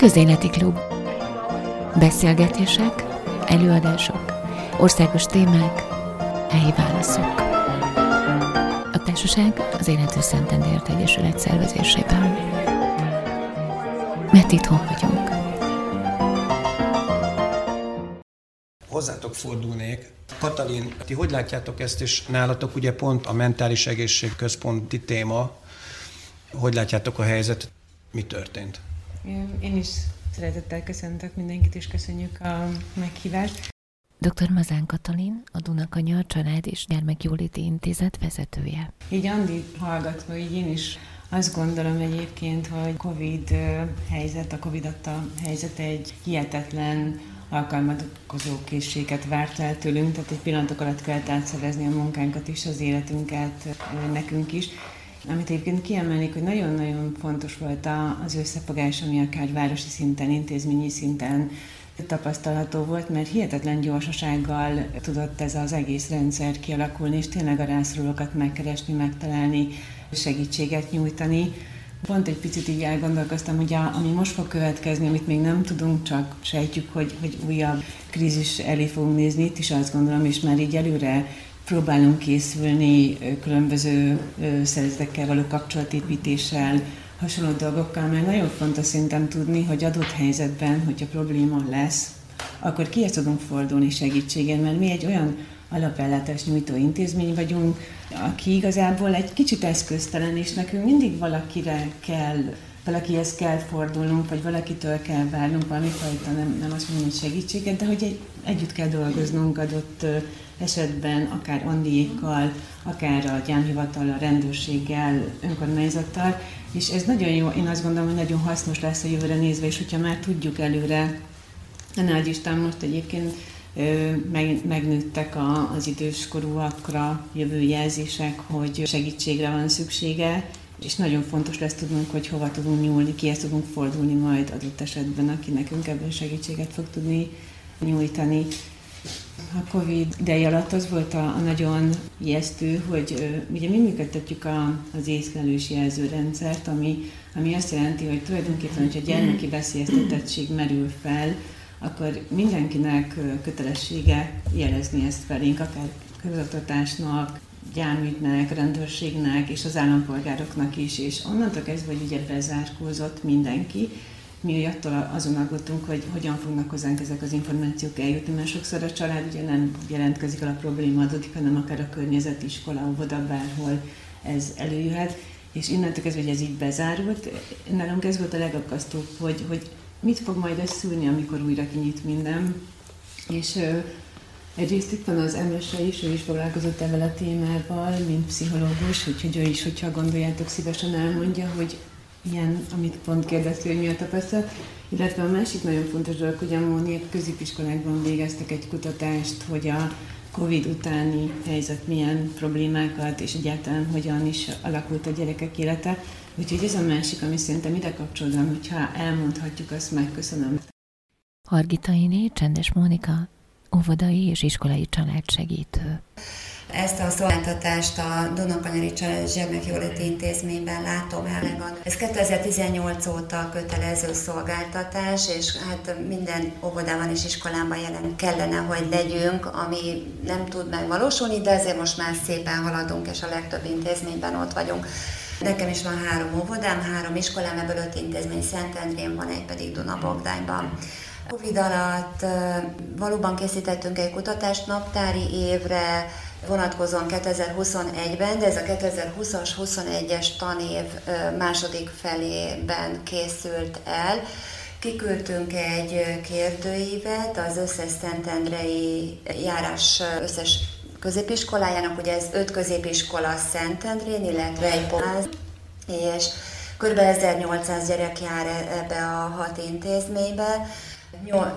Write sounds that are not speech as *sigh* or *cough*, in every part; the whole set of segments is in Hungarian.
Közéleti Klub. Beszélgetések, előadások, országos témák, helyi válaszok. A társaság az Élető Szentendért Egyesület szervezésében. Mert itthon vagyunk. Hozzátok fordulnék. Katalin, ti hogy látjátok ezt, és nálatok ugye pont a mentális egészség központi téma. Hogy látjátok a helyzetet? Mi történt? Én is szeretettel köszöntök mindenkit, és köszönjük a meghívást. Dr. Mazán Katalin, a Dunakanya Család és Gyermekjóléti Intézet vezetője. Így Andi hallgatva, így én is azt gondolom egyébként, hogy Covid helyzet, a Covid adta helyzet egy hihetetlen alkalmazkodó készséget várt el tőlünk, tehát egy pillanatok alatt kellett átszervezni a munkánkat is, az életünket nekünk is. Amit egyébként kiemelnék, hogy nagyon-nagyon fontos volt az összefogás, ami akár városi szinten, intézményi szinten tapasztalható volt, mert hihetetlen gyorsasággal tudott ez az egész rendszer kialakulni, és tényleg a rászorulókat megkeresni, megtalálni, segítséget nyújtani. Pont egy picit így elgondolkoztam, hogy a, ami most fog következni, amit még nem tudunk, csak sejtjük, hogy, hogy újabb krízis elé fogunk nézni, itt is azt gondolom, és már így előre próbálunk készülni különböző szervezetekkel való kapcsolatépítéssel, hasonló dolgokkal, mert nagyon fontos szerintem tudni, hogy adott helyzetben, hogyha probléma lesz, akkor kihez tudunk fordulni segítségen, mert mi egy olyan alapellátás nyújtó intézmény vagyunk, aki igazából egy kicsit eszköztelen, és nekünk mindig valakire kell, valakihez kell fordulnunk, vagy valakitől kell várnunk valamifajta, nem, nem azt mondom, hogy segítséget, de hogy egy, együtt kell dolgoznunk adott esetben, akár Andiékkal, akár a gyámhivatal, a rendőrséggel, önkormányzattal, és ez nagyon jó, én azt gondolom, hogy nagyon hasznos lesz a jövőre nézve, és hogyha már tudjuk előre, a Nagy Isten most egyébként meg, megnőttek a, az időskorúakra jövő jelzések, hogy segítségre van szüksége, és nagyon fontos lesz tudnunk, hogy hova tudunk nyúlni, kihez tudunk fordulni majd adott esetben, aki nekünk ebben segítséget fog tudni nyújtani. A Covid ideje alatt az volt a, a nagyon ijesztő, hogy ugye mi működtetjük a, az észlelős jelzőrendszert, ami, ami azt jelenti, hogy tulajdonképpen, hogyha gyermeki veszélyeztetettség merül fel, akkor mindenkinek kötelessége jelezni ezt felénk, akár közoktatásnak, gyámügynek, rendőrségnek és az állampolgároknak is, és onnantól kezdve, hogy ugye bezárkózott mindenki, mi attól azon aggódtunk, hogy hogyan fognak hozzánk ezek az információk eljutni, mert sokszor a család ugye nem jelentkezik el a probléma adódik, hanem akár a környezet, iskola, óvoda, bárhol ez előjöhet, és innentől kezdve, hogy ez így bezárult, nálunk ez volt a legakasztóbb, hogy, hogy mit fog majd ez szülni, amikor újra kinyit minden, és Egyrészt itt van az Emese is, ő is foglalkozott ebben a témával, mint pszichológus, úgyhogy ő is, hogyha gondoljátok, szívesen elmondja, hogy ilyen, amit pont kérdezte, hogy mi a tapasztalat. Illetve a másik nagyon fontos dolog, hogy a Móniek középiskolákban végeztek egy kutatást, hogy a Covid utáni helyzet milyen problémákat, és egyáltalán hogyan is alakult a gyerekek élete. Úgyhogy ez a másik, ami szerintem ide kapcsolódom, hogyha elmondhatjuk, azt megköszönöm. Hargitainé, Csendes Mónika, óvodai és iskolai családsegítő. Ezt a szolgáltatást a Dunakanyari Gyermekjóléti Intézményben látom el. Ez 2018 óta kötelező szolgáltatás, és hát minden óvodában és iskolában jelen kellene, hogy legyünk, ami nem tud megvalósulni, de ezért most már szépen haladunk, és a legtöbb intézményben ott vagyunk. Nekem is van három óvodám, három iskolám, ebből öt intézmény Szentendrén van, egy pedig Dunabogdányban. Covid alatt valóban készítettünk egy kutatást naptári évre, vonatkozóan 2021-ben, de ez a 2020-as, 21-es tanév második felében készült el. Kiküldtünk egy kérdőívet az összes Szentendrei járás összes középiskolájának, ugye ez öt középiskola Szentendrén, illetve egy poház, és kb. 1800 gyerek jár e- ebbe a hat intézménybe.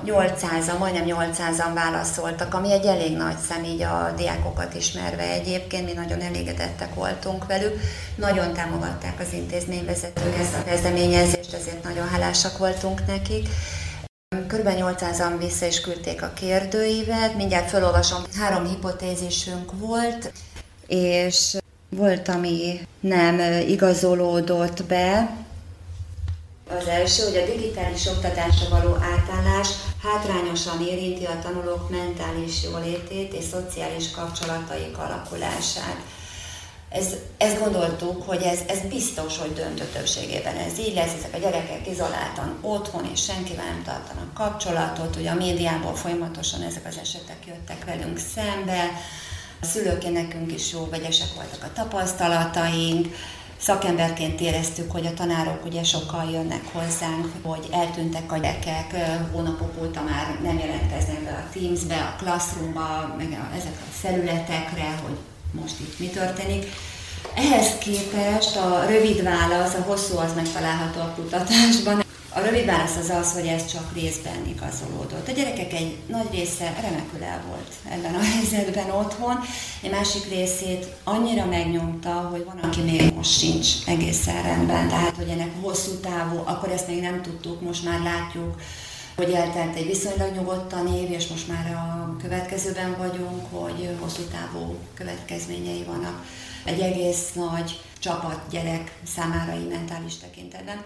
800-an, majdnem 800-an válaszoltak, ami egy elég nagy szem így a diákokat ismerve egyébként, mi nagyon elégedettek voltunk velük. Nagyon támogatták az intézményvezetők ezt a kezdeményezést, ezért nagyon hálásak voltunk nekik. Körülbelül 800-an vissza is küldték a kérdőívet, mindjárt felolvasom. Három hipotézisünk volt, és volt, ami nem igazolódott be, Az első, hogy a digitális oktatásra való átállás hátrányosan érinti a tanulók mentális jólétét és szociális kapcsolataik alakulását. Ez, ezt gondoltuk, hogy ez, ez biztos, hogy döntő többségében ez így lesz, ezek a gyerekek izoláltan otthon, és senkivel nem tartanak kapcsolatot, ugye a médiából folyamatosan ezek az esetek jöttek velünk szembe, a szülőként nekünk is jó vegyesek voltak a tapasztalataink, szakemberként éreztük, hogy a tanárok ugye sokkal jönnek hozzánk, hogy eltűntek a gyerekek, hónapok óta már nem jelentkeznek be a Teams-be, a Classroom-ba, meg a, ezek a felületekre, hogy most itt mi történik. Ehhez képest a rövid válasz, a hosszú az megtalálható a kutatásban. A rövid válasz az az, hogy ez csak részben igazolódott. A gyerekek egy nagy része remekül el volt ebben a *laughs* helyzetben otthon, egy másik részét annyira megnyomta, hogy van, aki még most sincs egészen rendben, tehát hogy ennek hosszú távú, akkor ezt még nem tudtuk, most már látjuk, hogy eltelt egy viszonylag nyugodtan év, és most már a következőben vagyunk, hogy hosszú távú következményei vannak egy egész nagy csapat gyerek számára mentális tekintetben.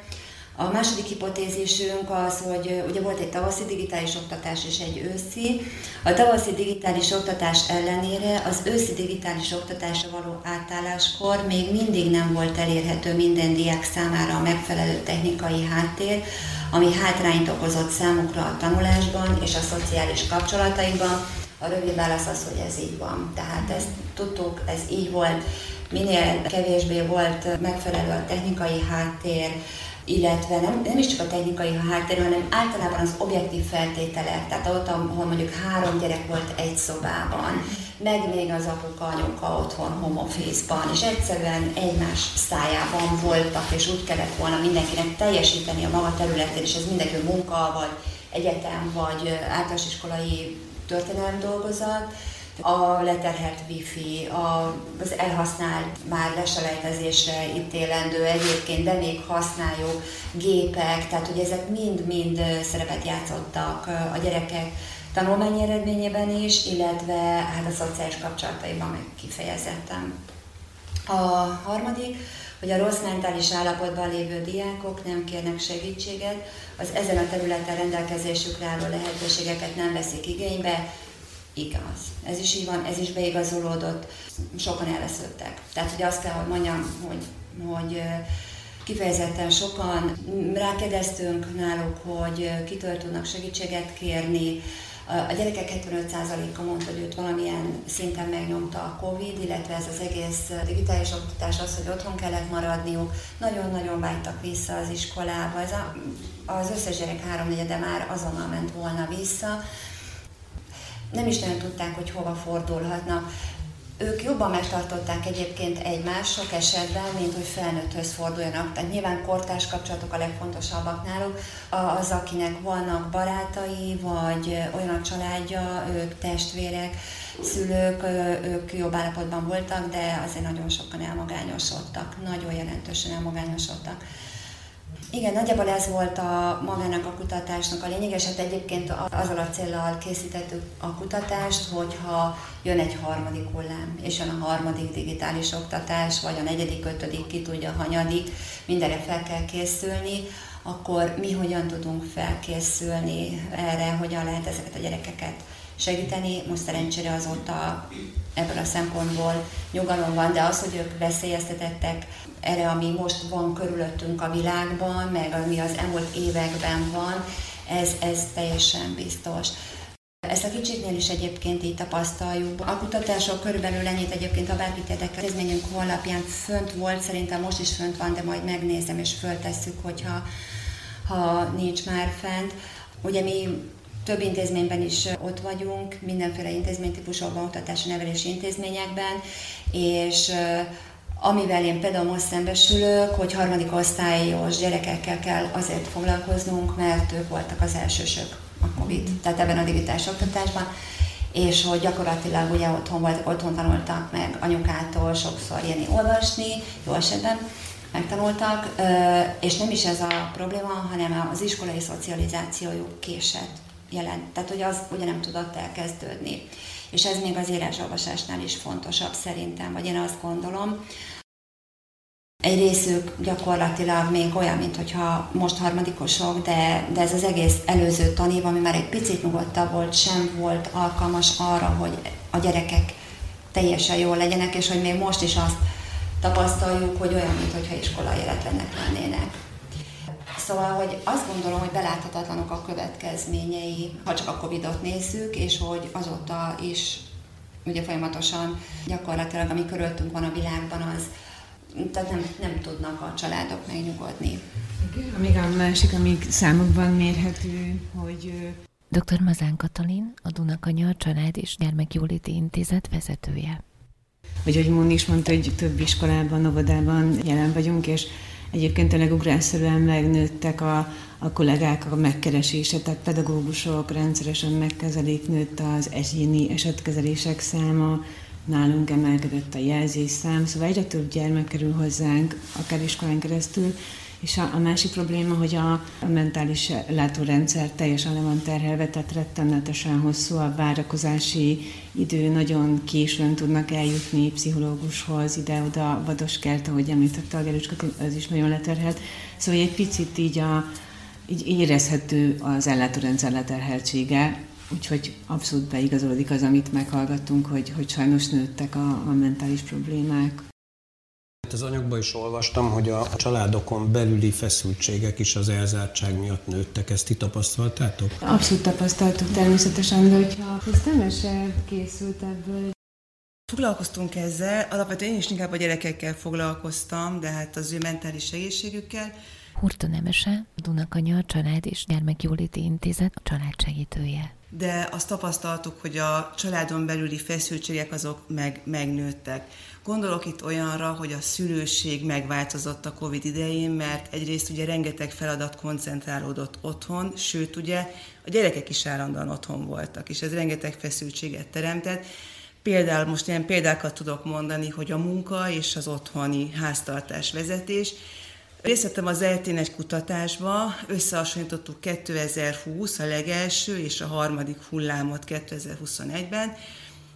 A második hipotézisünk az, hogy ugye volt egy tavaszi digitális oktatás és egy őszi. A tavaszi digitális oktatás ellenére az őszi digitális oktatásra való átálláskor még mindig nem volt elérhető minden diák számára a megfelelő technikai háttér, ami hátrányt okozott számukra a tanulásban és a szociális kapcsolataikban. A rövid válasz az, hogy ez így van. Tehát ezt tudtuk, ez így volt. Minél kevésbé volt megfelelő a technikai háttér, illetve nem, nem is csak a technikai háttér, hanem általában az objektív feltételek, tehát ott, ahol mondjuk három gyerek volt egy szobában, meg még az apuka, anyuka otthon home és egyszerűen egymás szájában voltak, és úgy kellett volna mindenkinek teljesíteni a maga területén, és ez mindenki munka, vagy egyetem, vagy általános iskolai történelem dolgozat, a leterhelt wifi, a, az elhasznált, már leselejtezésre ítélendő egyébként, de még használjuk gépek, tehát hogy ezek mind-mind szerepet játszottak a gyerekek tanulmányi eredményében is, illetve hát a szociális kapcsolataiban meg kifejezetten. A harmadik, hogy a rossz mentális állapotban lévő diákok nem kérnek segítséget, az ezen a területen rendelkezésükre álló lehetőségeket nem veszik igénybe, igaz. Ez is így van, ez is beigazolódott, sokan elvesződtek. Tehát, hogy azt kell, hogy mondjam, hogy, hogy kifejezetten sokan rákérdeztünk náluk, hogy kitől tudnak segítséget kérni, a gyerekek 75%-a mondta, hogy őt valamilyen szinten megnyomta a Covid, illetve ez az egész digitális oktatás az, hogy otthon kellett maradniuk. Nagyon-nagyon vágytak vissza az iskolába. Ez a, az összes gyerek háromnegyede már azonnal ment volna vissza nem is nagyon tudták, hogy hova fordulhatnak. Ők jobban megtartották egyébként egymást sok esetben, mint hogy felnőtthöz forduljanak. Tehát nyilván kortárs kapcsolatok a legfontosabbak náluk. Az, akinek vannak barátai, vagy olyan a családja, ők testvérek, szülők, ők jobb állapotban voltak, de azért nagyon sokan elmagányosodtak, nagyon jelentősen elmagányosodtak. Igen, nagyjából ez volt a magának a kutatásnak a lényeg, és hát egyébként azzal a célral készítettük a kutatást, hogyha jön egy harmadik hullám, és jön a harmadik digitális oktatás, vagy a negyedik, ötödik, ki tudja, hanyadik, mindenre fel kell készülni, akkor mi hogyan tudunk felkészülni erre, hogyan lehet ezeket a gyerekeket segíteni. Most szerencsére azóta ebből a szempontból nyugalom van, de az, hogy ők veszélyeztetettek erre, ami most van körülöttünk a világban, meg ami az elmúlt években van, ez, ez teljesen biztos. Ezt a kicsiknél is egyébként így tapasztaljuk. A kutatások körülbelül ennyit egyébként, ha bárkit érdekel, intézményünk honlapján fönt volt, szerintem most is fönt van, de majd megnézem és föltesszük, hogyha ha nincs már fent. Ugye mi több intézményben is ott vagyunk, mindenféle intézménytípusokban, oktatási nevelési intézményekben, és amivel én például most szembesülök, hogy harmadik osztályos gyerekekkel kell azért foglalkoznunk, mert ők voltak az elsősök a COVID, tehát ebben a digitális oktatásban, és hogy gyakorlatilag ugye otthon voltak, otthon tanultak meg anyukától sokszor írni, olvasni, jó esetben megtanultak, és nem is ez a probléma, hanem az iskolai szocializációjuk késett jelent. Tehát, hogy az ugye nem tudott elkezdődni. És ez még az írás-olvasásnál is fontosabb szerintem, vagy én azt gondolom. Egy részük gyakorlatilag még olyan, mint hogyha most harmadikosok, de, de ez az egész előző tanév, ami már egy picit nyugodtabb volt, sem volt alkalmas arra, hogy a gyerekek teljesen jól legyenek, és hogy még most is azt tapasztaljuk, hogy olyan, mintha iskolai életlenek lennének. Szóval, hogy azt gondolom, hogy beláthatatlanok a következményei, ha csak a Covid-ot nézzük, és hogy azóta is ugye folyamatosan gyakorlatilag, ami körülöttünk van a világban, az tehát nem, nem tudnak a családok megnyugodni. Igen, amíg a másik, amíg számokban mérhető, hogy Dr. Mazán Katalin, a Dunakanya Család és Gyermekjóléti Intézet vezetője. Vagy hogy Mún is mondta, hogy több iskolában, óvodában jelen vagyunk, és Egyébként tényleg ugrásszerűen megnőttek a, a kollégák a megkeresése, tehát pedagógusok rendszeresen megkezelik, nőtt az egyéni esetkezelések száma, nálunk emelkedett a jelzésszám, szóval egyre több gyermek kerül hozzánk, akár iskolán keresztül, és a, a másik probléma, hogy a, a mentális látórendszer teljesen le van terhelve, tehát rettenetesen hosszú a várakozási idő, nagyon későn tudnak eljutni pszichológushoz, ide-oda, Vadoskert, ahogy említette a Gerücska, az is nagyon leterhelt. Szóval egy picit így, a, így érezhető az ellátórendszer leterheltsége, Úgyhogy abszolút beigazolódik az, amit meghallgattunk, hogy, hogy sajnos nőttek a, a mentális problémák. Az anyagban is olvastam, hogy a családokon belüli feszültségek is az elzártság miatt nőttek. Ezt ti tapasztaltátok? Abszolút tapasztaltuk természetesen, de hogyha köztemese készült ebből, Foglalkoztunk ezzel, alapvetően én is inkább a gyerekekkel foglalkoztam, de hát az ő mentális egészségükkel. Hurta Nemese, Dunakanya Család és Gyermekjóléti Intézet a családsegítője. De azt tapasztaltuk, hogy a családon belüli feszültségek azok meg, megnőttek. Gondolok itt olyanra, hogy a szülőség megváltozott a Covid idején, mert egyrészt ugye rengeteg feladat koncentrálódott otthon, sőt ugye a gyerekek is állandóan otthon voltak, és ez rengeteg feszültséget teremtett. Például most ilyen példákat tudok mondani, hogy a munka és az otthoni háztartás vezetés, Részt vettem az eltén egy kutatásba, összehasonlítottuk 2020 a legelső és a harmadik hullámot 2021-ben,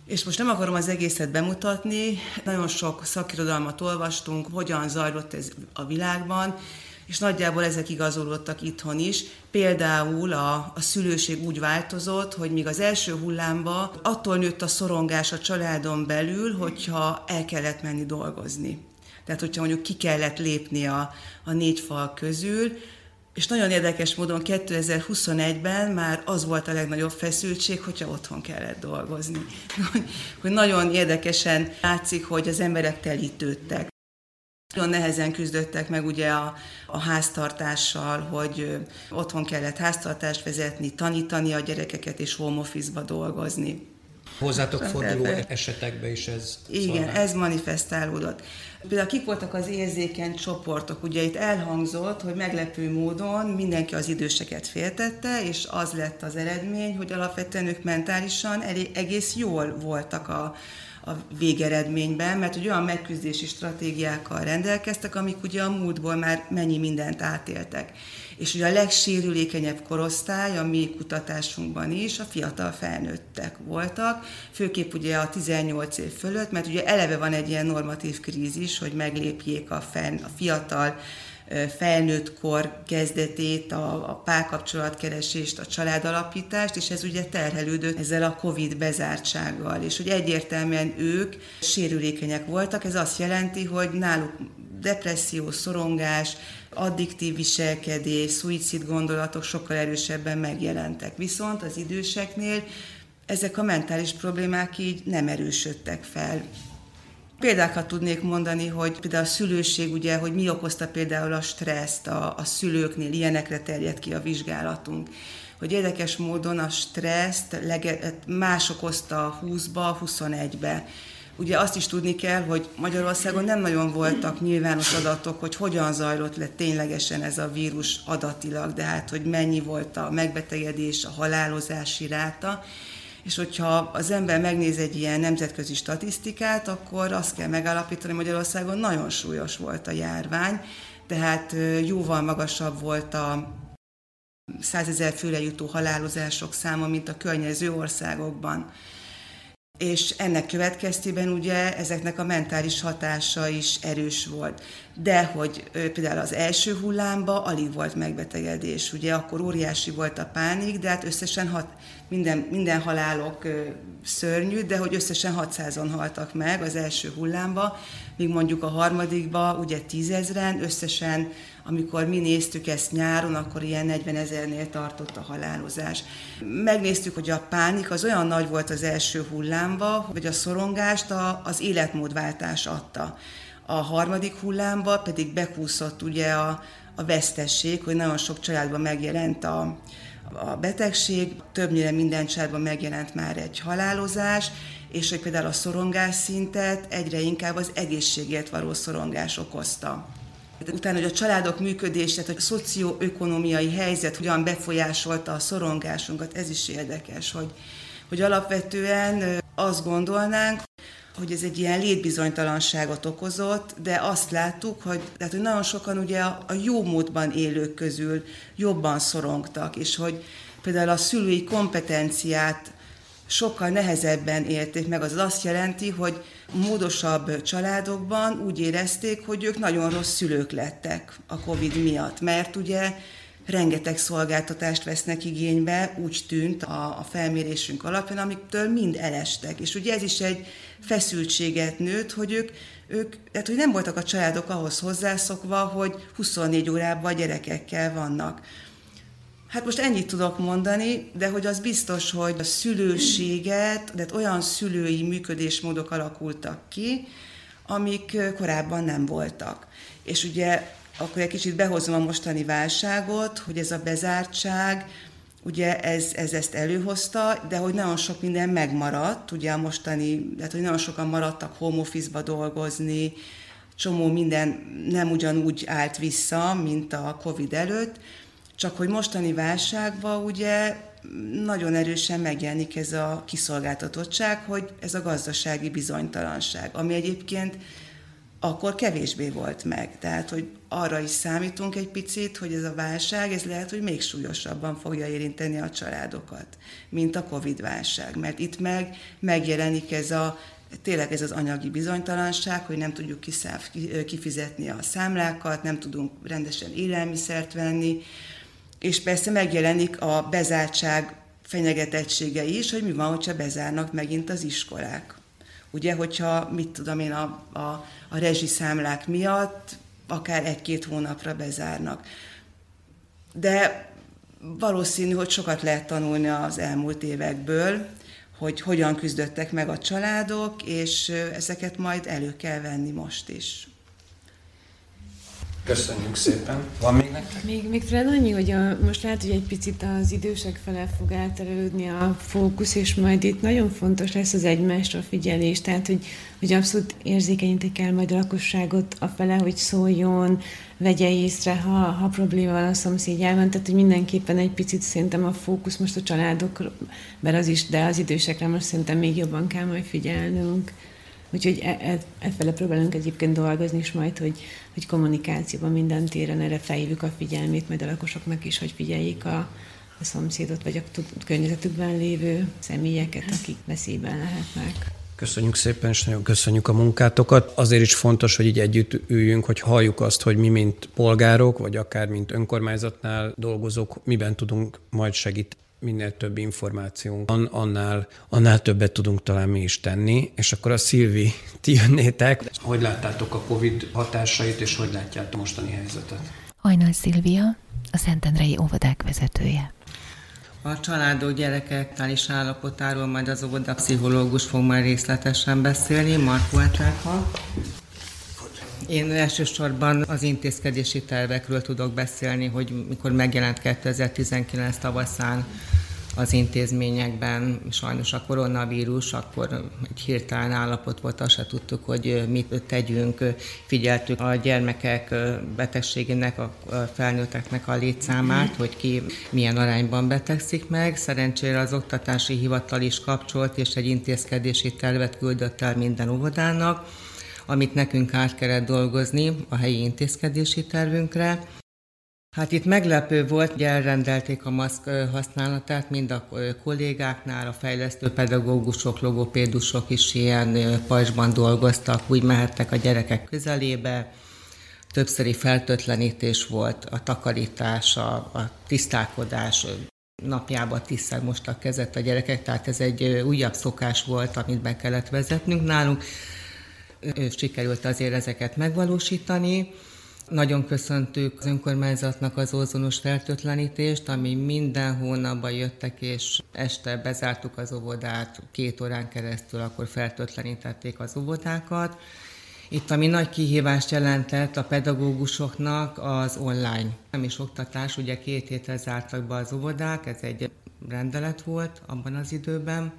és most nem akarom az egészet bemutatni, nagyon sok szakirodalmat olvastunk, hogyan zajlott ez a világban, és nagyjából ezek igazolódtak itthon is. Például a, a szülőség úgy változott, hogy míg az első hullámba attól nőtt a szorongás a családon belül, hogyha el kellett menni dolgozni. Tehát, hogyha mondjuk ki kellett lépni a, a négy fal közül, és nagyon érdekes módon 2021-ben már az volt a legnagyobb feszültség, hogyha otthon kellett dolgozni. hogy nagyon érdekesen látszik, hogy az emberek telítődtek. Nagyon nehezen küzdöttek meg ugye a, a háztartással, hogy otthon kellett háztartást vezetni, tanítani a gyerekeket és home office-ba dolgozni. Hozzátok forduló esetekben is ez Igen, szolgál. ez manifestálódott. Például kik voltak az érzékeny csoportok? Ugye itt elhangzott, hogy meglepő módon mindenki az időseket féltette, és az lett az eredmény, hogy alapvetően ők mentálisan elég, egész jól voltak a, a végeredményben, mert hogy olyan megküzdési stratégiákkal rendelkeztek, amik ugye a múltból már mennyi mindent átéltek. És ugye a legsérülékenyebb korosztály a mi kutatásunkban is a fiatal felnőttek voltak, főképp ugye a 18 év fölött, mert ugye eleve van egy ilyen normatív krízis, hogy meglépjék a, fenn, a fiatal felnőtt kor kezdetét, a, a párkapcsolatkeresést, a családalapítást, és ez ugye terhelődött ezzel a Covid bezártsággal, és hogy egyértelműen ők sérülékenyek voltak, ez azt jelenti, hogy náluk depresszió, szorongás, addiktív viselkedés, szuicid gondolatok sokkal erősebben megjelentek. Viszont az időseknél ezek a mentális problémák így nem erősödtek fel. Példákat tudnék mondani, hogy például a szülőség, ugye, hogy mi okozta például a stresszt a, a szülőknél, ilyenekre terjed ki a vizsgálatunk. Hogy érdekes módon a stresszt lege, más okozta 20-ba, 21-be. Ugye azt is tudni kell, hogy Magyarországon nem nagyon voltak nyilvános adatok, hogy hogyan zajlott le ténylegesen ez a vírus adatilag, de hát, hogy mennyi volt a megbetegedés, a halálozási ráta. És hogyha az ember megnéz egy ilyen nemzetközi statisztikát, akkor azt kell megállapítani, hogy Magyarországon nagyon súlyos volt a járvány, tehát jóval magasabb volt a százezer főre jutó halálozások száma, mint a környező országokban. És ennek következtében ugye ezeknek a mentális hatása is erős volt. De hogy például az első hullámba alig volt megbetegedés, ugye akkor óriási volt a pánik, de hát összesen hat, minden, minden halálok szörnyű, de hogy összesen 600-on haltak meg az első hullámba, míg mondjuk a harmadikba ugye tízezren, összesen amikor mi néztük ezt nyáron, akkor ilyen 40 ezernél tartott a halálozás. Megnéztük, hogy a pánik az olyan nagy volt az első hullámba, hogy a szorongást a, az életmódváltás adta. A harmadik hullámba pedig bekúszott ugye a, a vesztesség, hogy nagyon sok családban megjelent a, a betegség, többnyire minden családban megjelent már egy halálozás, és hogy például a szorongás szintet egyre inkább az egészségért való szorongás okozta. Utána, hogy a családok működése, hogy a szocioökonomiai helyzet hogyan befolyásolta a szorongásunkat, ez is érdekes, hogy, hogy alapvetően azt gondolnánk, hogy ez egy ilyen létbizonytalanságot okozott, de azt láttuk, hogy, tehát, hogy nagyon sokan ugye a, a jó módban élők közül jobban szorongtak, és hogy például a szülői kompetenciát sokkal nehezebben élték meg. Az azt jelenti, hogy módosabb családokban úgy érezték, hogy ők nagyon rossz szülők lettek a COVID miatt, mert ugye rengeteg szolgáltatást vesznek igénybe, úgy tűnt a, a felmérésünk alapján, amiktől mind elestek. És ugye ez is egy feszültséget nőtt, hogy ők, ők tehát hogy nem voltak a családok ahhoz hozzászokva, hogy 24 órában gyerekekkel vannak. Hát most ennyit tudok mondani, de hogy az biztos, hogy a szülőséget, de olyan szülői működésmódok alakultak ki, amik korábban nem voltak. És ugye akkor egy kicsit behozom a mostani válságot, hogy ez a bezártság, ugye ez, ez ezt előhozta, de hogy nagyon sok minden megmaradt, ugye a mostani, tehát hogy nagyon sokan maradtak home office-ba dolgozni, csomó minden nem ugyanúgy állt vissza, mint a Covid előtt, csak hogy mostani válságban ugye nagyon erősen megjelenik ez a kiszolgáltatottság, hogy ez a gazdasági bizonytalanság, ami egyébként akkor kevésbé volt meg. Tehát, hogy arra is számítunk egy picit, hogy ez a válság, ez lehet, hogy még súlyosabban fogja érinteni a családokat, mint a Covid-válság. Mert itt meg megjelenik ez a tényleg ez az anyagi bizonytalanság, hogy nem tudjuk kifizetni a számlákat, nem tudunk rendesen élelmiszert venni, és persze megjelenik a bezártság fenyegetettsége is, hogy mi van, hogyha bezárnak megint az iskolák. Ugye, hogyha, mit tudom én, a, a, a rezsiszámlák miatt akár egy-két hónapra bezárnak. De valószínű, hogy sokat lehet tanulni az elmúlt évekből, hogy hogyan küzdöttek meg a családok, és ezeket majd elő kell venni most is. Köszönjük szépen. Van még nektek? Még, még talán annyi, hogy a, most lehet, hogy egy picit az idősek fele fog elterelődni a fókusz, és majd itt nagyon fontos lesz az egymásra figyelés, tehát hogy, hogy abszolút érzékenyítik kell majd a lakosságot a fele, hogy szóljon, vegye észre, ha, ha probléma van a szomszédjában, tehát hogy mindenképpen egy picit szerintem a fókusz most a családokra, az is, de az idősekre most szerintem még jobban kell majd figyelnünk. Úgyhogy e, e, e próbálunk egyébként dolgozni is majd, hogy, hogy kommunikációban minden téren erre felhívjuk a figyelmét, majd a lakosoknak is, hogy figyeljék a, a szomszédot, vagy a környezetükben lévő személyeket, akik veszélyben lehetnek. Köszönjük szépen, és nagyon köszönjük a munkátokat. Azért is fontos, hogy így együtt üljünk, hogy halljuk azt, hogy mi, mint polgárok, vagy akár mint önkormányzatnál dolgozók, miben tudunk majd segíteni minél több információnk van, annál, annál többet tudunk talán mi is tenni. És akkor a Szilvi, ti jönnétek. Hogy láttátok a Covid hatásait, és hogy látjátok mostani helyzetet? Hajnal Szilvia, a Szentendrei óvodák vezetője. A családok gyerekeknél is állapotáról majd az óvodapszichológus fog majd részletesen beszélni, Markó Etelka. Én elsősorban az intézkedési tervekről tudok beszélni, hogy mikor megjelent 2019 tavaszán az intézményekben sajnos a koronavírus, akkor egy hirtelen állapot volt, azt se tudtuk, hogy mit tegyünk. Figyeltük a gyermekek betegségének, a felnőtteknek a létszámát, hogy ki milyen arányban betegszik meg. Szerencsére az oktatási hivatal is kapcsolt, és egy intézkedési tervet küldött el minden óvodának amit nekünk át kellett dolgozni a helyi intézkedési tervünkre, Hát itt meglepő volt, hogy elrendelték a maszk használatát mind a kollégáknál, a fejlesztő pedagógusok, logopédusok is ilyen pajzsban dolgoztak, úgy mehettek a gyerekek közelébe, többszöri feltötlenítés volt, a takarítás, a, a tisztálkodás, napjában tízszer mostak kezet a gyerekek, tehát ez egy újabb szokás volt, amit be kellett vezetnünk nálunk. Sikerült azért ezeket megvalósítani. Nagyon köszöntük az önkormányzatnak az ózonos fertőtlenítést, ami minden hónapban jöttek, és este bezártuk az óvodát, két órán keresztül akkor fertőtlenítették az óvodákat. Itt ami nagy kihívást jelentett a pedagógusoknak az online. Nem is oktatás, ugye két hétre zártak be az óvodák, ez egy rendelet volt abban az időben,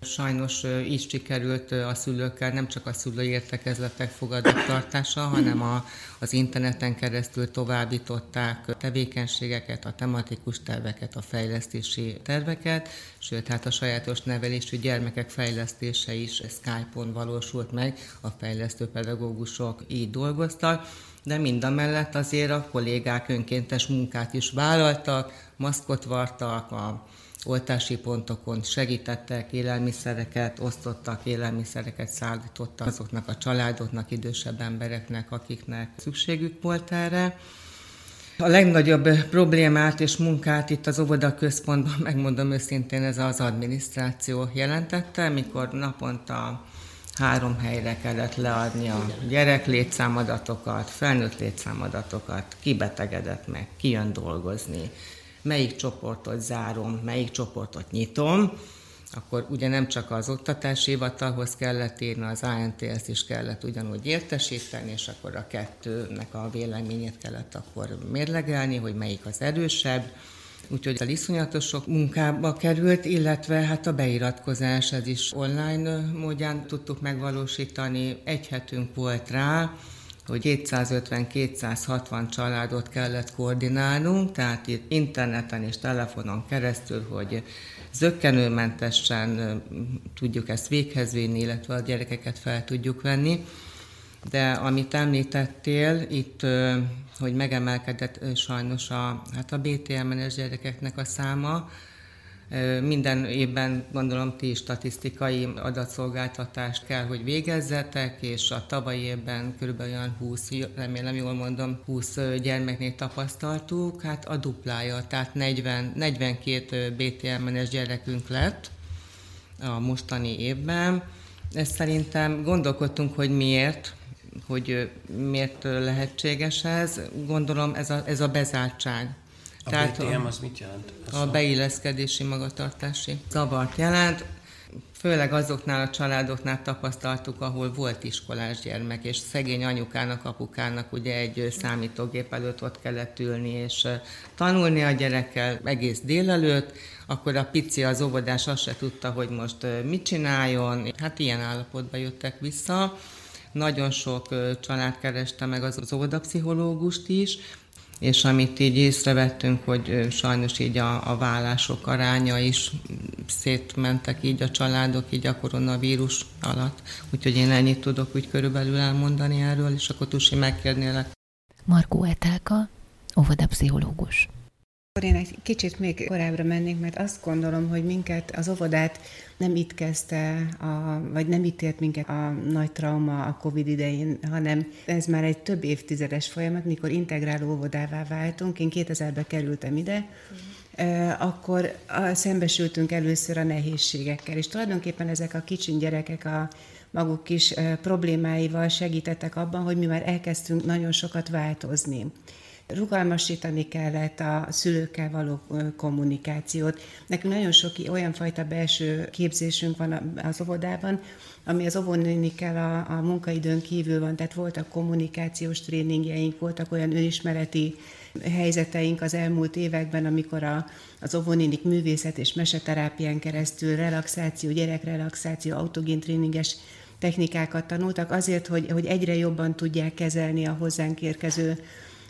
Sajnos így sikerült a szülőkkel nem csak a szülői értekezletek fogadótartása, hanem a, az interneten keresztül továbbították a tevékenységeket, a tematikus terveket, a fejlesztési terveket, sőt, hát a sajátos nevelésű gyermekek fejlesztése is Skype-on valósult meg, a fejlesztő pedagógusok így dolgoztak, de mind a mellett azért a kollégák önkéntes munkát is vállaltak, maszkot vartak, a oltási pontokon segítettek, élelmiszereket osztottak, élelmiszereket szállítottak azoknak a családoknak, idősebb embereknek, akiknek szükségük volt erre. A legnagyobb problémát és munkát itt az óvoda központban, megmondom őszintén, ez az adminisztráció jelentette, mikor naponta három helyre kellett leadni a gyerek létszámadatokat, felnőtt létszámadatokat, ki betegedett meg, ki jön dolgozni, melyik csoportot zárom, melyik csoportot nyitom, akkor ugye nem csak az oktatási hivatalhoz kellett írni, az ANTS is kellett ugyanúgy értesíteni, és akkor a kettőnek a véleményét kellett akkor mérlegelni, hogy melyik az erősebb. Úgyhogy a iszonyatos sok munkába került, illetve hát a beiratkozás, ez is online módján tudtuk megvalósítani. Egy hetünk volt rá, hogy 250-260 családot kellett koordinálnunk, tehát itt interneten és telefonon keresztül, hogy zöggenőmentesen tudjuk ezt véghez vinni, illetve a gyerekeket fel tudjuk venni. De amit említettél, itt, hogy megemelkedett sajnos a, hát a BTM-es gyerekeknek a száma, minden évben gondolom ti statisztikai adatszolgáltatást kell, hogy végezzetek, és a tavalyi évben kb. olyan 20, remélem jól mondom, 20 gyermeknél tapasztaltuk, hát a duplája, tehát 40, 42 BTM-es gyerekünk lett a mostani évben. Ezt szerintem gondolkodtunk, hogy miért, hogy miért lehetséges ez. Gondolom ez a, ez a bezártság a Tehát BTM az mit jelent? Ez a beilleszkedési magatartási zavart jelent. Főleg azoknál a családoknál tapasztaltuk, ahol volt iskolás gyermek, és szegény anyukának, apukának ugye egy számítógép előtt ott kellett ülni, és tanulni a gyerekkel egész délelőtt, akkor a pici az óvodás azt se tudta, hogy most mit csináljon. Hát ilyen állapotba jöttek vissza. Nagyon sok család kereste meg az óvodapszichológust is, és amit így észrevettünk, hogy sajnos így a, a vállások aránya is szétmentek így a családok így a koronavírus alatt. Úgyhogy én ennyit tudok úgy körülbelül elmondani erről, és akkor Tusi megkérnélek. Markó Etelka, óvodapszichológus. Én egy kicsit még korábbra mennék, mert azt gondolom, hogy minket az óvodát nem itt kezdte, a, vagy nem itt ért minket a nagy trauma a Covid idején, hanem ez már egy több évtizedes folyamat, mikor integráló óvodává váltunk. Én 2000-ben kerültem ide, akkor szembesültünk először a nehézségekkel, és tulajdonképpen ezek a kicsin gyerekek a maguk kis problémáival segítettek abban, hogy mi már elkezdtünk nagyon sokat változni rugalmasítani kellett a szülőkkel való kommunikációt. Nekünk nagyon sok olyan fajta belső képzésünk van az óvodában, ami az óvónénikkel a, a munkaidőn kívül van, tehát voltak kommunikációs tréningjeink, voltak olyan önismereti helyzeteink az elmúlt években, amikor a, az óvónénik művészet és meseterápián keresztül relaxáció, gyerekrelaxáció, autogén tréninges technikákat tanultak azért, hogy, hogy egyre jobban tudják kezelni a hozzánk érkező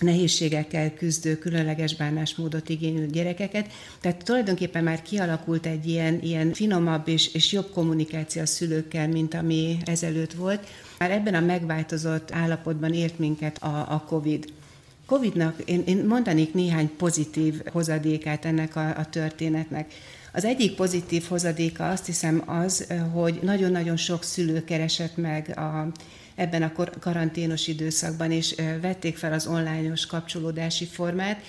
nehézségekkel küzdő, különleges bánásmódot igénylő gyerekeket. Tehát tulajdonképpen már kialakult egy ilyen, ilyen finomabb és, és jobb kommunikáció a szülőkkel, mint ami ezelőtt volt. Már ebben a megváltozott állapotban ért minket a, a COVID. Covid-nak én, én mondanék néhány pozitív hozadékát ennek a, a történetnek. Az egyik pozitív hozadéka azt hiszem az, hogy nagyon-nagyon sok szülő keresett meg a, ebben a karanténos időszakban, és vették fel az online-os kapcsolódási formát,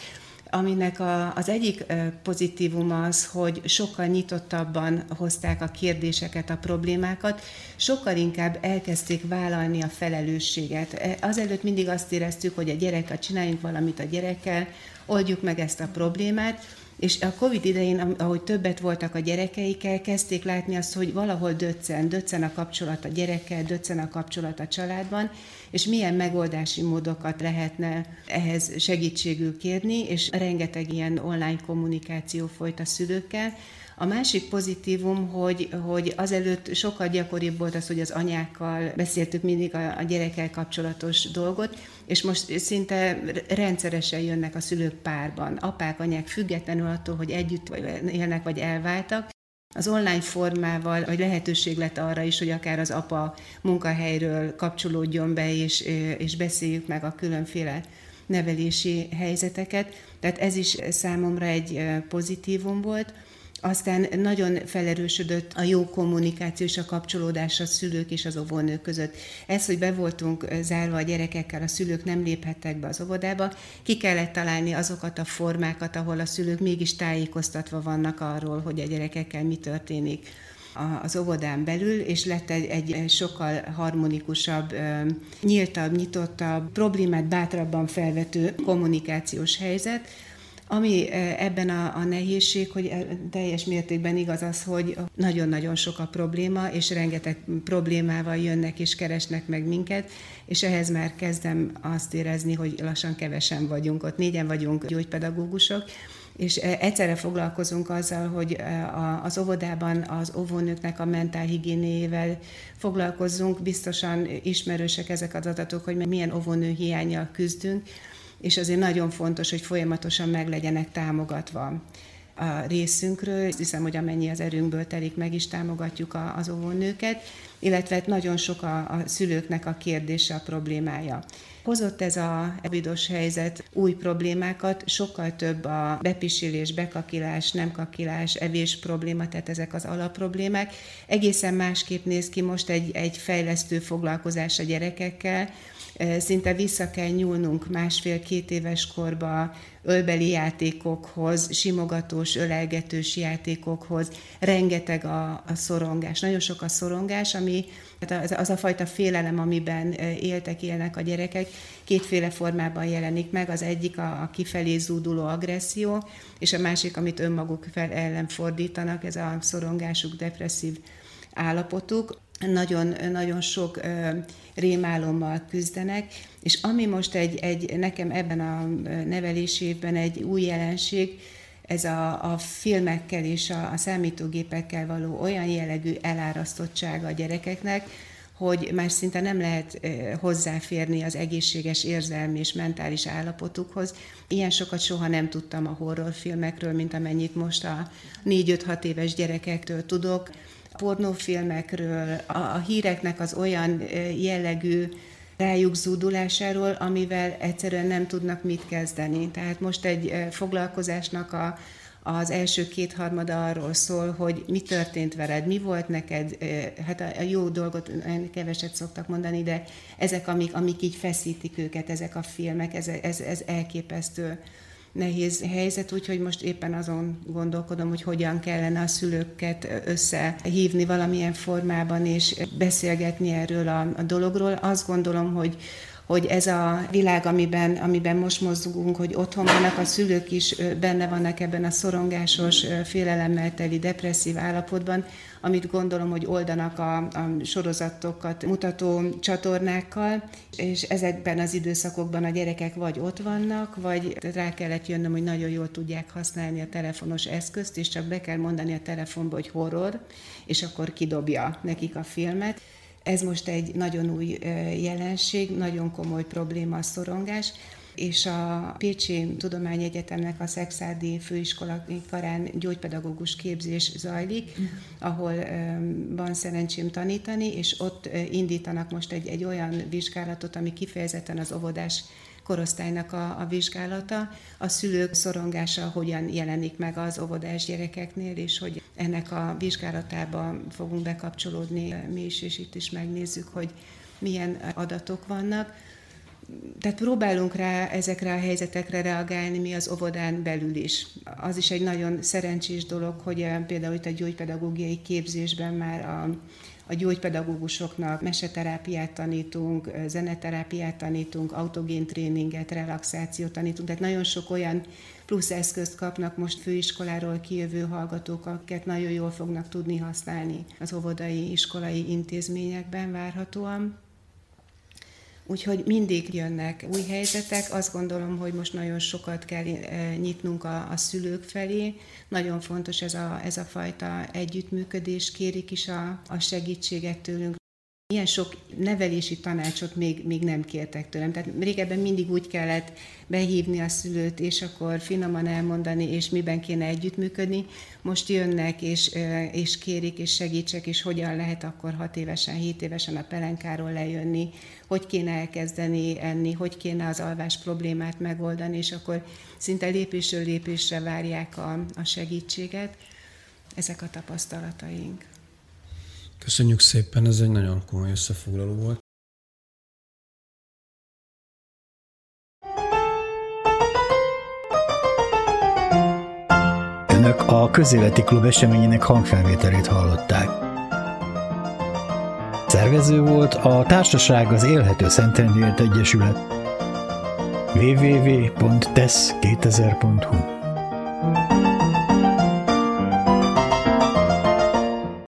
aminek a, az egyik pozitívum az, hogy sokkal nyitottabban hozták a kérdéseket, a problémákat, sokkal inkább elkezdték vállalni a felelősséget. E, azelőtt mindig azt éreztük, hogy a gyerekkel csináljunk valamit a gyerekkel, oldjuk meg ezt a problémát, és a Covid idején, ahogy többet voltak a gyerekeikkel, kezdték látni azt, hogy valahol döccen, döccen a kapcsolat a gyerekkel, döccen a kapcsolat a családban, és milyen megoldási módokat lehetne ehhez segítségül kérni, és rengeteg ilyen online kommunikáció folyt a szülőkkel, a másik pozitívum, hogy, hogy azelőtt sokkal gyakoribb volt az, hogy az anyákkal beszéltük mindig a, a gyerekkel kapcsolatos dolgot, és most szinte rendszeresen jönnek a szülők párban, apák, anyák függetlenül attól, hogy együtt élnek vagy elváltak, az online formával, vagy lehetőség lett arra is, hogy akár az apa munkahelyről kapcsolódjon be, és, és beszéljük meg a különféle nevelési helyzeteket. Tehát ez is számomra egy pozitívum volt. Aztán nagyon felerősödött a jó kommunikáció és a kapcsolódás a szülők és az óvónők között. Ez, hogy be voltunk zárva a gyerekekkel, a szülők nem léphettek be az óvodába, ki kellett találni azokat a formákat, ahol a szülők mégis tájékoztatva vannak arról, hogy a gyerekekkel mi történik az óvodán belül, és lett egy, egy sokkal harmonikusabb, nyíltabb, nyitottabb, problémát bátrabban felvető kommunikációs helyzet, ami ebben a, a nehézség, hogy teljes mértékben igaz az, hogy nagyon-nagyon sok a probléma, és rengeteg problémával jönnek és keresnek meg minket, és ehhez már kezdem azt érezni, hogy lassan kevesen vagyunk ott. Négyen vagyunk gyógypedagógusok, és egyszerre foglalkozunk azzal, hogy az óvodában az óvónőknek a mentálhigiénével foglalkozzunk. Biztosan ismerősek ezek az adatok, hogy milyen óvónő hiányjal küzdünk, és azért nagyon fontos, hogy folyamatosan meg legyenek támogatva a részünkről. Hiszem, hogy amennyi az erőnkből telik, meg is támogatjuk a, az óvónőket, illetve nagyon sok a, a szülőknek a kérdése, a problémája. Hozott ez a evidos helyzet új problémákat, sokkal több a bepisilés, bekakilás, nem kakilás, evés probléma, tehát ezek az alapproblémák. Egészen másképp néz ki most egy, egy fejlesztő foglalkozás a gyerekekkel, szinte vissza kell nyúlnunk másfél-két éves korba ölbeli játékokhoz, simogatós, ölelgetős játékokhoz, rengeteg a, a szorongás, nagyon sok a szorongás, ami az, az a fajta félelem, amiben éltek, élnek a gyerekek, kétféle formában jelenik meg, az egyik a, a kifelé zúduló agresszió, és a másik, amit önmaguk fel ellen fordítanak, ez a szorongásuk, depresszív állapotuk nagyon, nagyon sok rémálommal küzdenek, és ami most egy, egy nekem ebben a nevelési évben egy új jelenség, ez a, a filmekkel és a, a számítógépekkel való olyan jellegű elárasztottsága a gyerekeknek, hogy már szinte nem lehet hozzáférni az egészséges érzelmi és mentális állapotukhoz. Ilyen sokat soha nem tudtam a horrorfilmekről, mint amennyit most a 4-5-6 éves gyerekektől tudok pornófilmekről, a, a híreknek az olyan jellegű rájuk zúdulásáról, amivel egyszerűen nem tudnak mit kezdeni. Tehát most egy foglalkozásnak a, az első kétharmada arról szól, hogy mi történt veled, mi volt neked, hát a jó dolgot keveset szoktak mondani, de ezek, amik, amik így feszítik őket, ezek a filmek, ez, ez, ez elképesztő nehéz helyzet, úgyhogy most éppen azon gondolkodom, hogy hogyan kellene a szülőket összehívni valamilyen formában, és beszélgetni erről a, a dologról. Azt gondolom, hogy hogy ez a világ, amiben, amiben most mozgunk, hogy otthon vannak a szülők is, benne vannak ebben a szorongásos, félelemmel teli, depresszív állapotban, amit gondolom, hogy oldanak a, a sorozatokat mutató csatornákkal, és ezekben az időszakokban a gyerekek vagy ott vannak, vagy rá kellett jönnöm, hogy nagyon jól tudják használni a telefonos eszközt, és csak be kell mondani a telefonba, hogy horror, és akkor kidobja nekik a filmet. Ez most egy nagyon új jelenség, nagyon komoly probléma a szorongás, és a Pécsi Tudományegyetemnek a Szexádi Főiskola karán gyógypedagógus képzés zajlik, ahol van szerencsém tanítani, és ott indítanak most egy, egy olyan vizsgálatot, ami kifejezetten az óvodás korosztálynak a, a vizsgálata, a szülők szorongása hogyan jelenik meg az óvodás gyerekeknél, és hogy ennek a vizsgálatába fogunk bekapcsolódni mi is, és itt is megnézzük, hogy milyen adatok vannak tehát próbálunk rá ezekre a helyzetekre reagálni mi az óvodán belül is. Az is egy nagyon szerencsés dolog, hogy eh, például itt a gyógypedagógiai képzésben már a, a gyógypedagógusoknak meseterápiát tanítunk, eh, zeneterápiát tanítunk, autogén tréninget, relaxációt tanítunk, tehát nagyon sok olyan plusz eszközt kapnak most főiskoláról kijövő hallgatók, akiket nagyon jól fognak tudni használni az óvodai, iskolai intézményekben várhatóan. Úgyhogy mindig jönnek új helyzetek. Azt gondolom, hogy most nagyon sokat kell eh, nyitnunk a, a szülők felé. Nagyon fontos ez a, ez a fajta együttműködés, kérik is a, a segítséget tőlünk. Ilyen sok nevelési tanácsot még, még nem kértek tőlem. Tehát régebben mindig úgy kellett behívni a szülőt, és akkor finoman elmondani, és miben kéne együttműködni. Most jönnek, és, és kérik, és segítsek, és hogyan lehet akkor hat évesen, hét évesen a pelenkáról lejönni, hogy kéne elkezdeni enni, hogy kéne az alvás problémát megoldani, és akkor szinte lépésről lépésre várják a, a segítséget. Ezek a tapasztalataink. Köszönjük szépen, ez egy nagyon komoly összefoglaló volt. Önök a Közéleti Klub eseményének hangfelvételét hallották. Szervező volt a Társaság az Élhető Szentendőért Egyesület www.tesz2000.hu